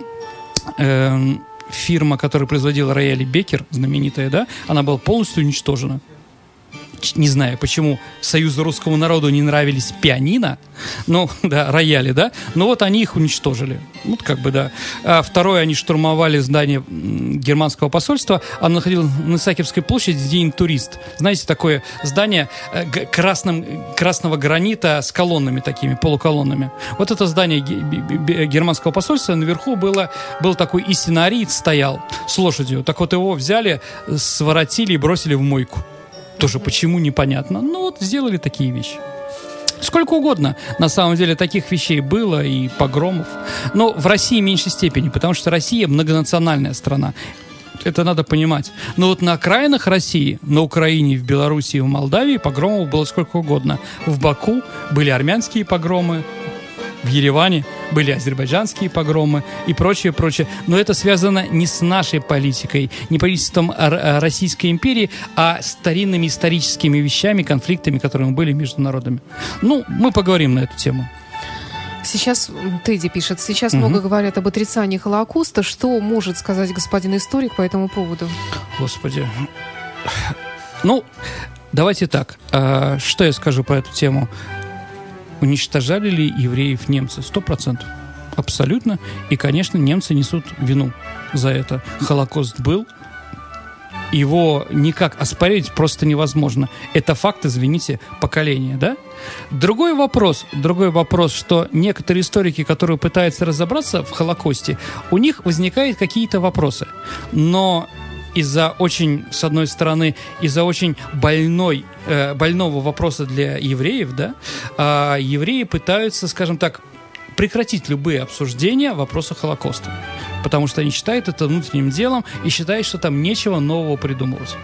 эм, фирма, которая производила рояли Бекер, знаменитая, да, она была полностью уничтожена не знаю, почему Союзу русскому народу не нравились пианино, ну, да, рояли, да, но вот они их уничтожили. Вот как бы, да. А второе, они штурмовали здание германского посольства, оно находилось на Исаакиевской площади, где турист. Знаете, такое здание э, красным, красного гранита с колоннами такими, полуколоннами. Вот это здание германского посольства, наверху было, был такой истинно стоял с лошадью. Так вот его взяли, своротили и бросили в мойку. Тоже почему непонятно. Ну вот сделали такие вещи. Сколько угодно, на самом деле, таких вещей было и погромов. Но в России в меньшей степени, потому что Россия многонациональная страна. Это надо понимать. Но вот на окраинах России, на Украине, в Белоруссии, в Молдавии погромов было сколько угодно. В Баку были армянские погромы, в Ереване были азербайджанские погромы и прочее, прочее. Но это связано не с нашей политикой, не политикой Российской империи, а старинными историческими вещами, конфликтами, которые были между народами. Ну, мы поговорим на эту тему. Сейчас, Тедди пишет, сейчас угу. много говорят об отрицании Холокоста. Что может сказать господин историк по этому поводу? Господи. Ну, давайте так. А, что я скажу по эту тему? Уничтожали ли евреев немцы? Сто процентов. Абсолютно. И, конечно, немцы несут вину за это. Холокост был, его никак оспорить просто невозможно. Это факт, извините, поколения, да? Другой вопрос, другой вопрос, что некоторые историки, которые пытаются разобраться в Холокосте, у них возникают какие-то вопросы. Но из-за очень, с одной стороны, из-за очень больной, э, больного вопроса для евреев, да, э, евреи пытаются, скажем так, прекратить любые обсуждения вопроса Холокоста. Потому что они считают это внутренним делом и считают, что там нечего нового придумывать.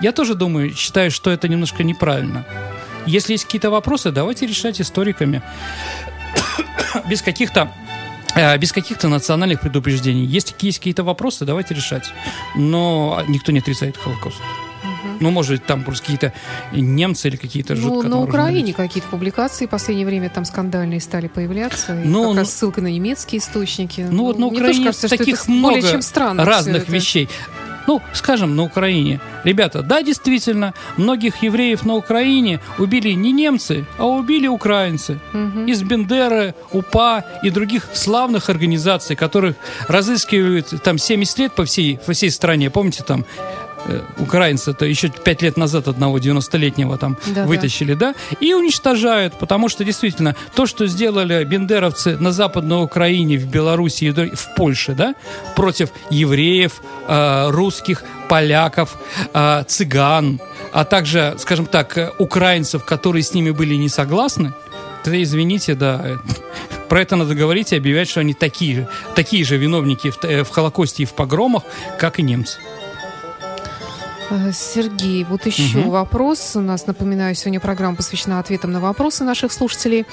Я тоже думаю, считаю, что это немножко неправильно. Если есть какие-то вопросы, давайте решать историками. Без каких-то без каких-то национальных предупреждений. Есть, есть какие-то вопросы, давайте решать. Но никто не отрицает Холокост. Ну, может, там просто какие-то немцы или какие-то Ну, на Украине какие-то публикации в последнее время там скандальные стали появляться. Ну, как раз ссылка на немецкие источники. Ну, вот на Украине кажется, таких много более чем странно разных вещей. Ну, скажем, на Украине. Ребята, да, действительно, многих евреев на Украине убили не немцы, а убили украинцы. Угу. Из Бендеры, УПА и других славных организаций, которых разыскивают там 70 лет по всей, по всей стране. Помните, там украинца-то еще пять лет назад одного 90-летнего там да, вытащили, да. да, и уничтожают, потому что действительно то, что сделали бендеровцы на Западной Украине, в Беларуси, в Польше, да, против евреев, э, русских, поляков, э, цыган, а также, скажем так, украинцев, которые с ними были не согласны, то, извините, да, про это надо говорить и объявлять, что они такие, такие же виновники в, в Холокосте и в погромах, как и немцы. Э, Сергей, вот еще угу. вопрос. У нас, напоминаю, сегодня программа посвящена ответам на вопросы наших слушателей.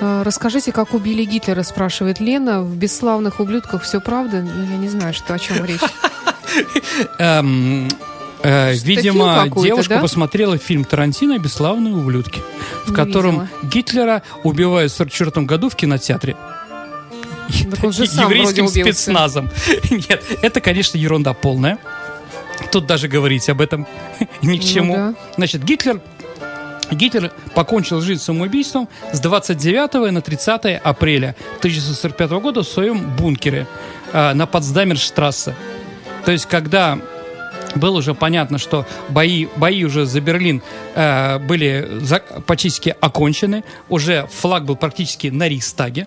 Э, расскажите, как убили Гитлера, спрашивает Лена. В «Бесславных ублюдках» все правда? Ну, я не знаю, что, о чем речь. Эм, э, видимо, девушка посмотрела фильм Тарантино «Бесславные ублюдки», в котором Гитлера убивают в 1944 году в кинотеатре. еврейским спецназом. Нет, это, конечно, ерунда полная. Тут даже говорить об этом ни к ну чему. Ну, да. Значит, Гитлер Гитлер покончил жизнь самоубийством с 29 на 30 апреля 1945 года в своем бункере э, на Потсдамерштрассе. То есть, когда было уже понятно, что бои, бои уже за Берлин э, были за, практически окончены, уже флаг был практически на Ристаге,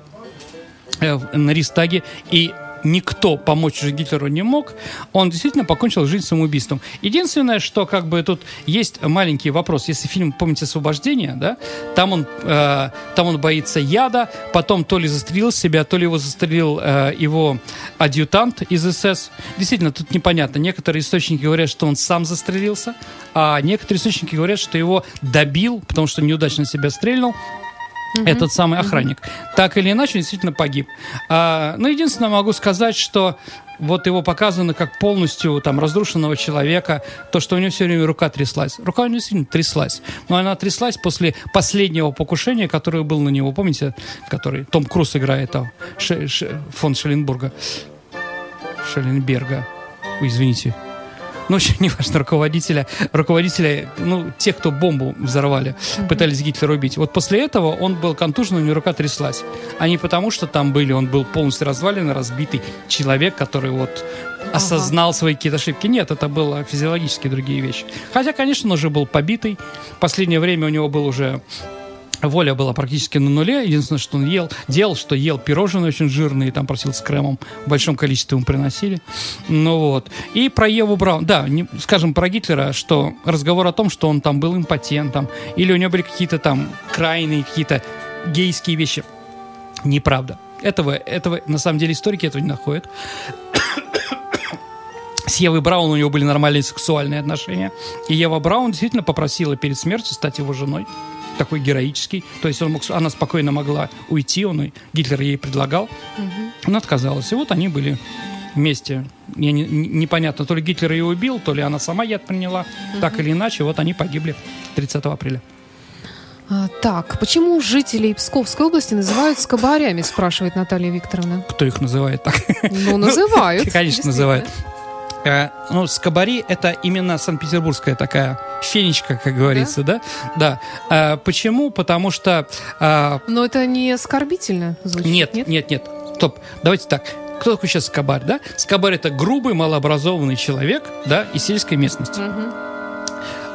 э, на Ристаге, и никто помочь Гитлеру не мог, он действительно покончил жизнь самоубийством. Единственное, что как бы тут есть маленький вопрос. Если фильм, помните, «Освобождение», да, там он, э, там он боится яда, потом то ли застрелил себя, то ли его застрелил э, его адъютант из СС. Действительно, тут непонятно. Некоторые источники говорят, что он сам застрелился, а некоторые источники говорят, что его добил, потому что неудачно себя стрельнул, угу. этот самый охранник. Угу. Так или иначе, действительно погиб. А, но единственное могу сказать, что вот его показано как полностью там разрушенного человека, то, что у него все время рука тряслась. Рука у него действительно тряслась. Но она тряслась после последнего покушения, которое было на него. Помните, который Том Круз играет там, Ш, Ш, фон Шелленбурга? Шелленберга. Ой, извините. Ну, очень неважно, руководителя, руководителя, ну, тех, кто бомбу взорвали, пытались Гитлера убить. Вот после этого он был контужен, у него рука тряслась. А не потому, что там были, он был полностью развален, разбитый человек, который вот осознал свои какие-то ошибки. Нет, это было физиологически другие вещи. Хотя, конечно, он уже был побитый. Последнее время у него был уже Воля была практически на нуле. Единственное, что он ел, делал, что ел пирожные очень жирные, там просил с кремом. В большом количестве ему приносили. Ну вот. И про Еву Браун. Да, не, скажем про Гитлера, что разговор о том, что он там был импотентом, или у него были какие-то там крайние, какие-то гейские вещи. Неправда. Этого, этого, на самом деле, историки этого не находят. С Евой Браун у него были нормальные сексуальные отношения. И Ева Браун действительно попросила перед смертью стать его женой такой героический. То есть он мог, она спокойно могла уйти, он, Гитлер ей предлагал. Угу. Она отказалась. И вот они были вместе. Мне не, непонятно, то ли Гитлер ее убил, то ли она сама яд приняла. Угу. Так или иначе, вот они погибли 30 апреля. А, так, почему жителей Псковской области называют скобарями, спрашивает Наталья Викторовна. Кто их называет так? Ну, называют. Конечно, называют. Э, ну, Скобари — это именно санкт-петербургская такая фенечка, как говорится, да? Да. да. Э, почему? Потому что... Э, Но это не оскорбительно звучит, нет? Нет, нет, нет. Стоп. Давайте так. Кто такой сейчас скобарь, да? Скобарь — это грубый, малообразованный человек, да, из сельской местности. Угу.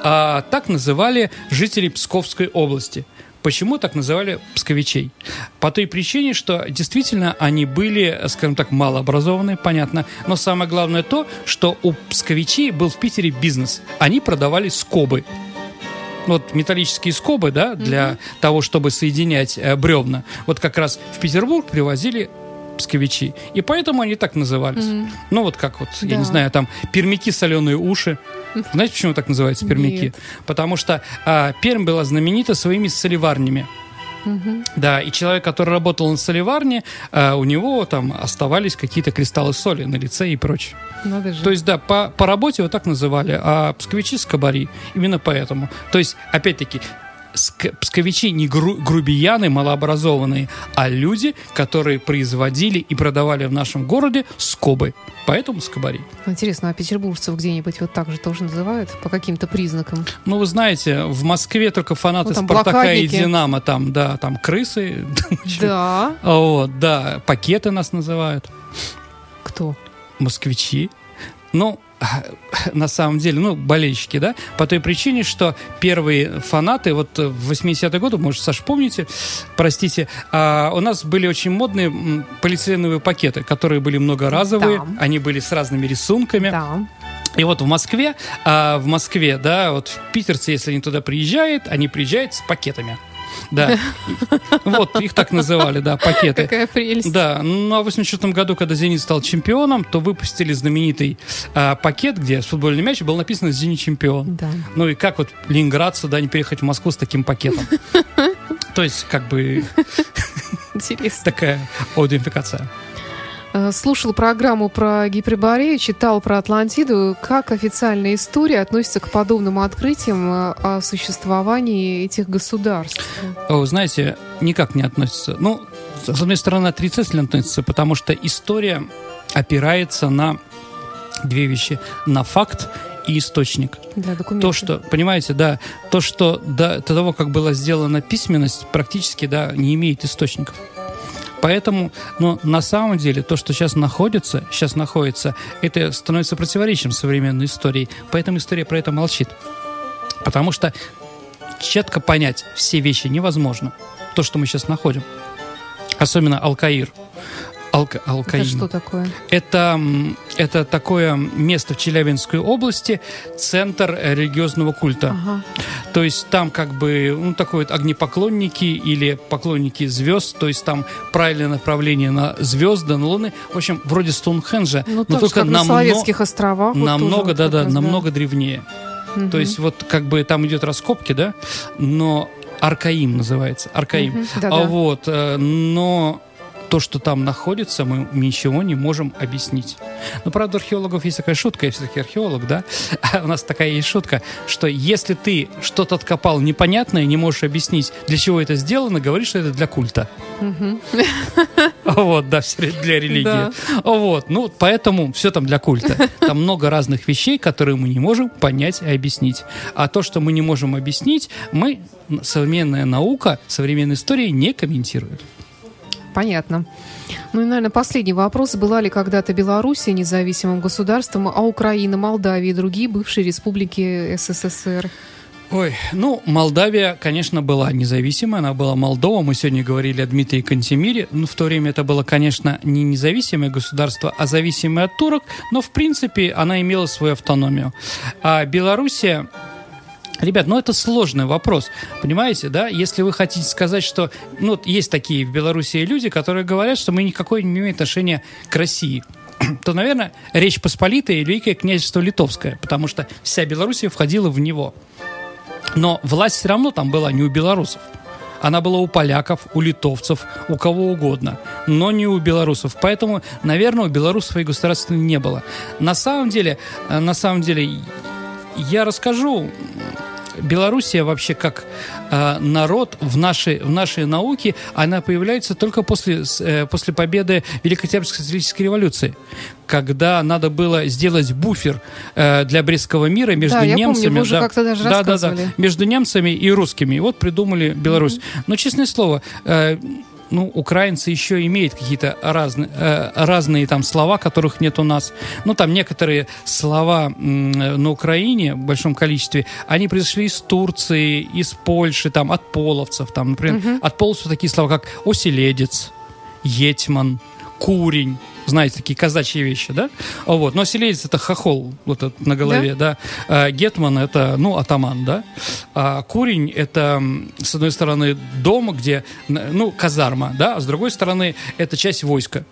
А, так называли жители Псковской области. Почему так называли псковичей? По той причине, что действительно они были, скажем так, малообразованные, понятно. Но самое главное то, что у псковичей был в Питере бизнес. Они продавали скобы вот металлические скобы, да, для mm-hmm. того, чтобы соединять э, бревна. Вот как раз в Петербург привозили псковичи. И поэтому они так назывались. Mm-hmm. Ну, вот как вот, да. я не знаю, там, пермяки соленые уши. Знаете, почему так называются пермяки? Нет. Потому что а, Пермь была знаменита своими соливарнями. Угу. Да, и человек, который работал на соливарне, а, у него там оставались какие-то кристаллы соли на лице и прочее. Надо же. То есть, да, по, по работе вот так называли, а псковичи скобари именно поэтому. То есть, опять-таки, псковичи не гру, грубияны, малообразованные, а люди, которые производили и продавали в нашем городе скобы. Поэтому скобари. Интересно, а петербуржцев где-нибудь вот так же тоже называют? По каким-то признакам? Ну, вы знаете, в Москве только фанаты ну, Спартака блокадники. и Динамо. Там, да, там крысы. Да. Вот, да. Пакеты нас называют. Кто? Москвичи. Ну, на самом деле, ну, болельщики, да, по той причине, что первые фанаты, вот в 80-е годы, может, Саш, помните, простите, а, у нас были очень модные полиэтиленовые пакеты, которые были многоразовые, да. они были с разными рисунками. Да. И вот в Москве, а, в Москве, да, вот питерцы, если они туда приезжают, они приезжают с пакетами. Да. Вот, их так называли, да, пакеты. Какая прелесть. Да. Ну, а в 84 году, когда «Зенит» стал чемпионом, то выпустили знаменитый а, пакет, где футбольный мяч был написано «Зенит чемпион». Да. Ну и как вот ленинградцу, да, не переехать в Москву с таким пакетом? То есть, как бы... Интересно. Такая аудентификация. Э, слушал программу про Гиперборею, читал про Атлантиду. Как официальная история относится к подобным открытиям э, о существовании этих государств? О, знаете, никак не относится. Ну, с одной стороны, отрицательно относится, потому что история опирается на две вещи. На факт и источник. Да, то, что, понимаете, да, то, что до, до того, как была сделана письменность, практически, да, не имеет источников. Поэтому, но на самом деле, то, что сейчас находится, сейчас находится, это становится противоречием современной истории. Поэтому история про это молчит. Потому что четко понять все вещи невозможно. То, что мы сейчас находим. Особенно Алкаир. Алка, алкаин. Это что такое? Это, это такое место в Челябинской области, центр религиозного культа. Ага. То есть там как бы, ну, такой вот огнепоклонники или поклонники звезд, то есть там правильное направление на звезды, на луны. В общем, вроде Стоунхенджа, ну, но только на Соловецких островах. Намного, да-да, вот намного древнее. Угу. То есть вот как бы там идет раскопки, да, но Аркаим называется, Аркаим. Угу, да -да. а вот, э, но то, что там находится, мы ничего не можем объяснить. Но, правда, у археологов есть такая шутка, я все-таки археолог, да? у нас такая есть шутка, что если ты что-то откопал непонятное, не можешь объяснить, для чего это сделано, говоришь, что это для культа. Вот, да, для религии. Вот, ну, поэтому все там для культа. Там много разных вещей, которые мы не можем понять и объяснить. А то, что мы не можем объяснить, мы, современная наука, современная история не комментирует. Понятно. Ну и, наверное, последний вопрос. Была ли когда-то Белоруссия независимым государством, а Украина, Молдавия и другие бывшие республики СССР? Ой, ну, Молдавия, конечно, была независимая, она была Молдова. Мы сегодня говорили о Дмитрии Кантемире. Ну, в то время это было, конечно, не независимое государство, а зависимое от турок, но, в принципе, она имела свою автономию. А Белоруссия, Ребят, ну это сложный вопрос, понимаете, да? Если вы хотите сказать, что... Ну, есть такие в Беларуси люди, которые говорят, что мы никакой не имеем отношения к России то, наверное, Речь Посполитая и Великое княжество Литовское, потому что вся Белоруссия входила в него. Но власть все равно там была не у белорусов. Она была у поляков, у литовцев, у кого угодно, но не у белорусов. Поэтому, наверное, у белорусов и государства не было. На самом деле, э, на самом деле, я расскажу Белоруссия вообще как э, народ в нашей, в нашей науке, она появляется только после, э, после победы Великой Октябрьской социалистической революции, когда надо было сделать буфер э, для Брестского мира между да, немцами. Помню, да, даже да, да, да, между немцами и русскими. И вот придумали Беларусь. Mm-hmm. Но, честное слово, э, ну, украинцы еще имеют какие-то разные, э, разные там слова, которых нет у нас. Ну, там некоторые слова э, на Украине в большом количестве, они пришли из Турции, из Польши, там, от половцев, там, например, угу. от половцев такие слова, как оселедец, етьман, курень, знаете, такие казачьи вещи, да? Вот. Но селедец это хохол вот этот на голове, да? да? А, гетман это, ну, атаман, да? А курень это, с одной стороны, дом, где, ну, казарма, да? А с другой стороны, это часть войска.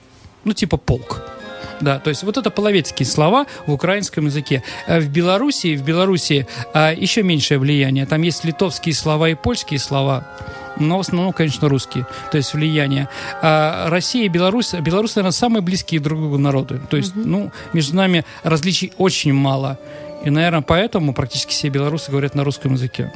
Ну, типа полк. Да, то есть вот это половецкие слова в украинском языке. А в Белоруссии, в Белоруссии а, еще меньшее влияние. Там есть литовские слова и польские слова но в основном, конечно, русские, то есть влияние. А Россия и Беларусь, Беларусь, наверное, самые близкие друг другу народы. То есть, mm-hmm. ну, между нами различий очень мало. И, наверное, поэтому практически все белорусы говорят на русском языке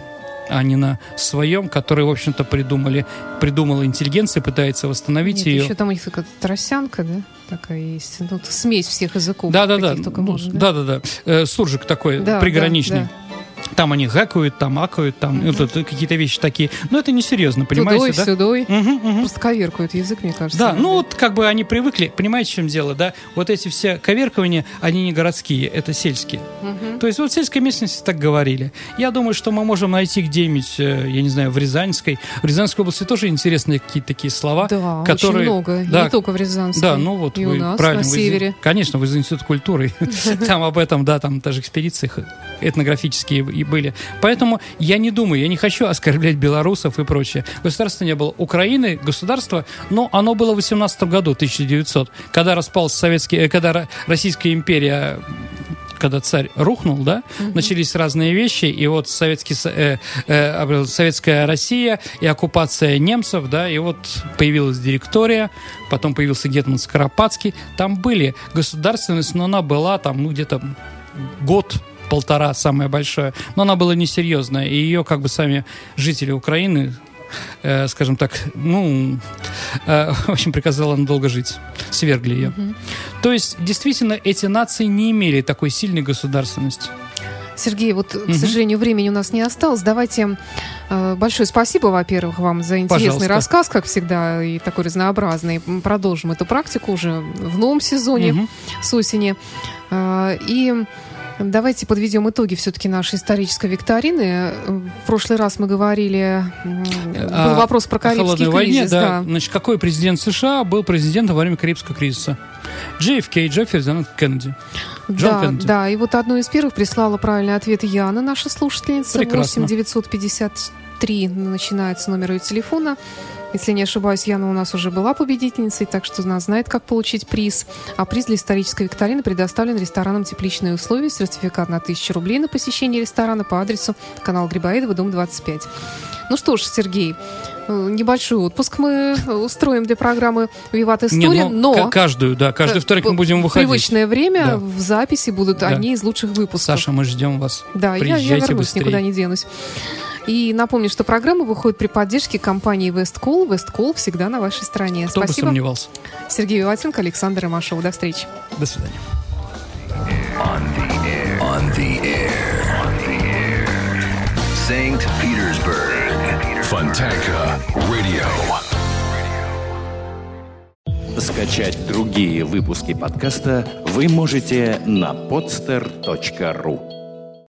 а не на своем, который, в общем-то, придумали, придумала интеллигенция, пытается восстановить Нет, ее. Еще там есть такая тросянка, да? Такая есть. Ну, смесь всех языков. Да, да, да. Ну, да, да, да. Э, суржик такой да, приграничный. Да, да. Там они гэкают, там акают, там вот, какие-то вещи такие. Но это несерьезно, понимаете, Тудой, да? Сюдой. Угу, угу. Просто коверкают язык, мне кажется. Да, ну вот как бы они привыкли, понимаете, в чем дело, да? Вот эти все коверкования, они не городские, это сельские. Угу. То есть вот в сельской местности так говорили. Я думаю, что мы можем найти где-нибудь, э, я не знаю, в Рязанской. В Рязанской области тоже интересные какие-то такие слова. Да, которые... очень много. Да, не только в Рязанской. Да, ну вот и вы у нас, правильно. на вы, севере. Конечно, вы из Института культуры. Там об этом, да, там даже экспедиции этнографические и были. Поэтому я не думаю, я не хочу оскорблять белорусов и прочее. Государства не было. Украины государство, но оно было в 18 году, 1900, когда распался советский, э, когда Российская империя когда царь рухнул, да, угу. начались разные вещи, и вот советский, э, э, советская Россия и оккупация немцев, да, и вот появилась директория, потом появился Гетман Скоропадский, там были государственность, но она была там, ну, где-то год полтора самое большое, но она была несерьезная, и ее как бы сами жители Украины э, скажем так, ну, э, в общем, приказала надолго жить, свергли ее. Mm-hmm. То есть, действительно, эти нации не имели такой сильной государственности. Сергей, вот, угу. к сожалению, времени у нас не осталось. Давайте э, большое спасибо, во-первых, вам за интересный Пожалуйста. рассказ, как всегда, и такой разнообразный. Продолжим эту практику уже в новом сезоне угу. с осени. Э, и Давайте подведем итоги все-таки нашей исторической викторины. В прошлый раз мы говорили, был а, вопрос про Карибский кризис. Войне, да. да. Значит, какой президент США был президентом во время Карибского кризиса? JFK, Джефферсон Кеннеди. Джон да, Кеннеди. да, и вот одну из первых прислала правильный ответ Яна, наша слушательница. Прекрасно. 8 953 начинается номер ее телефона. Если не ошибаюсь, Яна у нас уже была победительницей, так что она знает, как получить приз. А приз для исторической викторины предоставлен рестораном «Тепличные условия». Сертификат на 1000 рублей на посещение ресторана по адресу канал Грибоедова, дом 25. Ну что ж, Сергей, э, небольшой отпуск мы устроим для программы «Виват История», ну, но... каждую, да, каждый э, вторник мы будем выходить. привычное время Да. в записи будут Да. одни из лучших выпусков. Саша, мы ждем вас. Да, я, я Приезжайте вернусь, быстрее. никуда не денусь. И напомню, что программа выходит при поддержке компании Westcool. Westcool всегда на вашей стороне. Кто бы Спасибо. сомневался. Сергей Виватенко, Александр Ромашов. До встречи. До свидания. On the air. St. Petersburg. Fontanka Radio. Скачать другие выпуски подкаста вы можете на podster.ru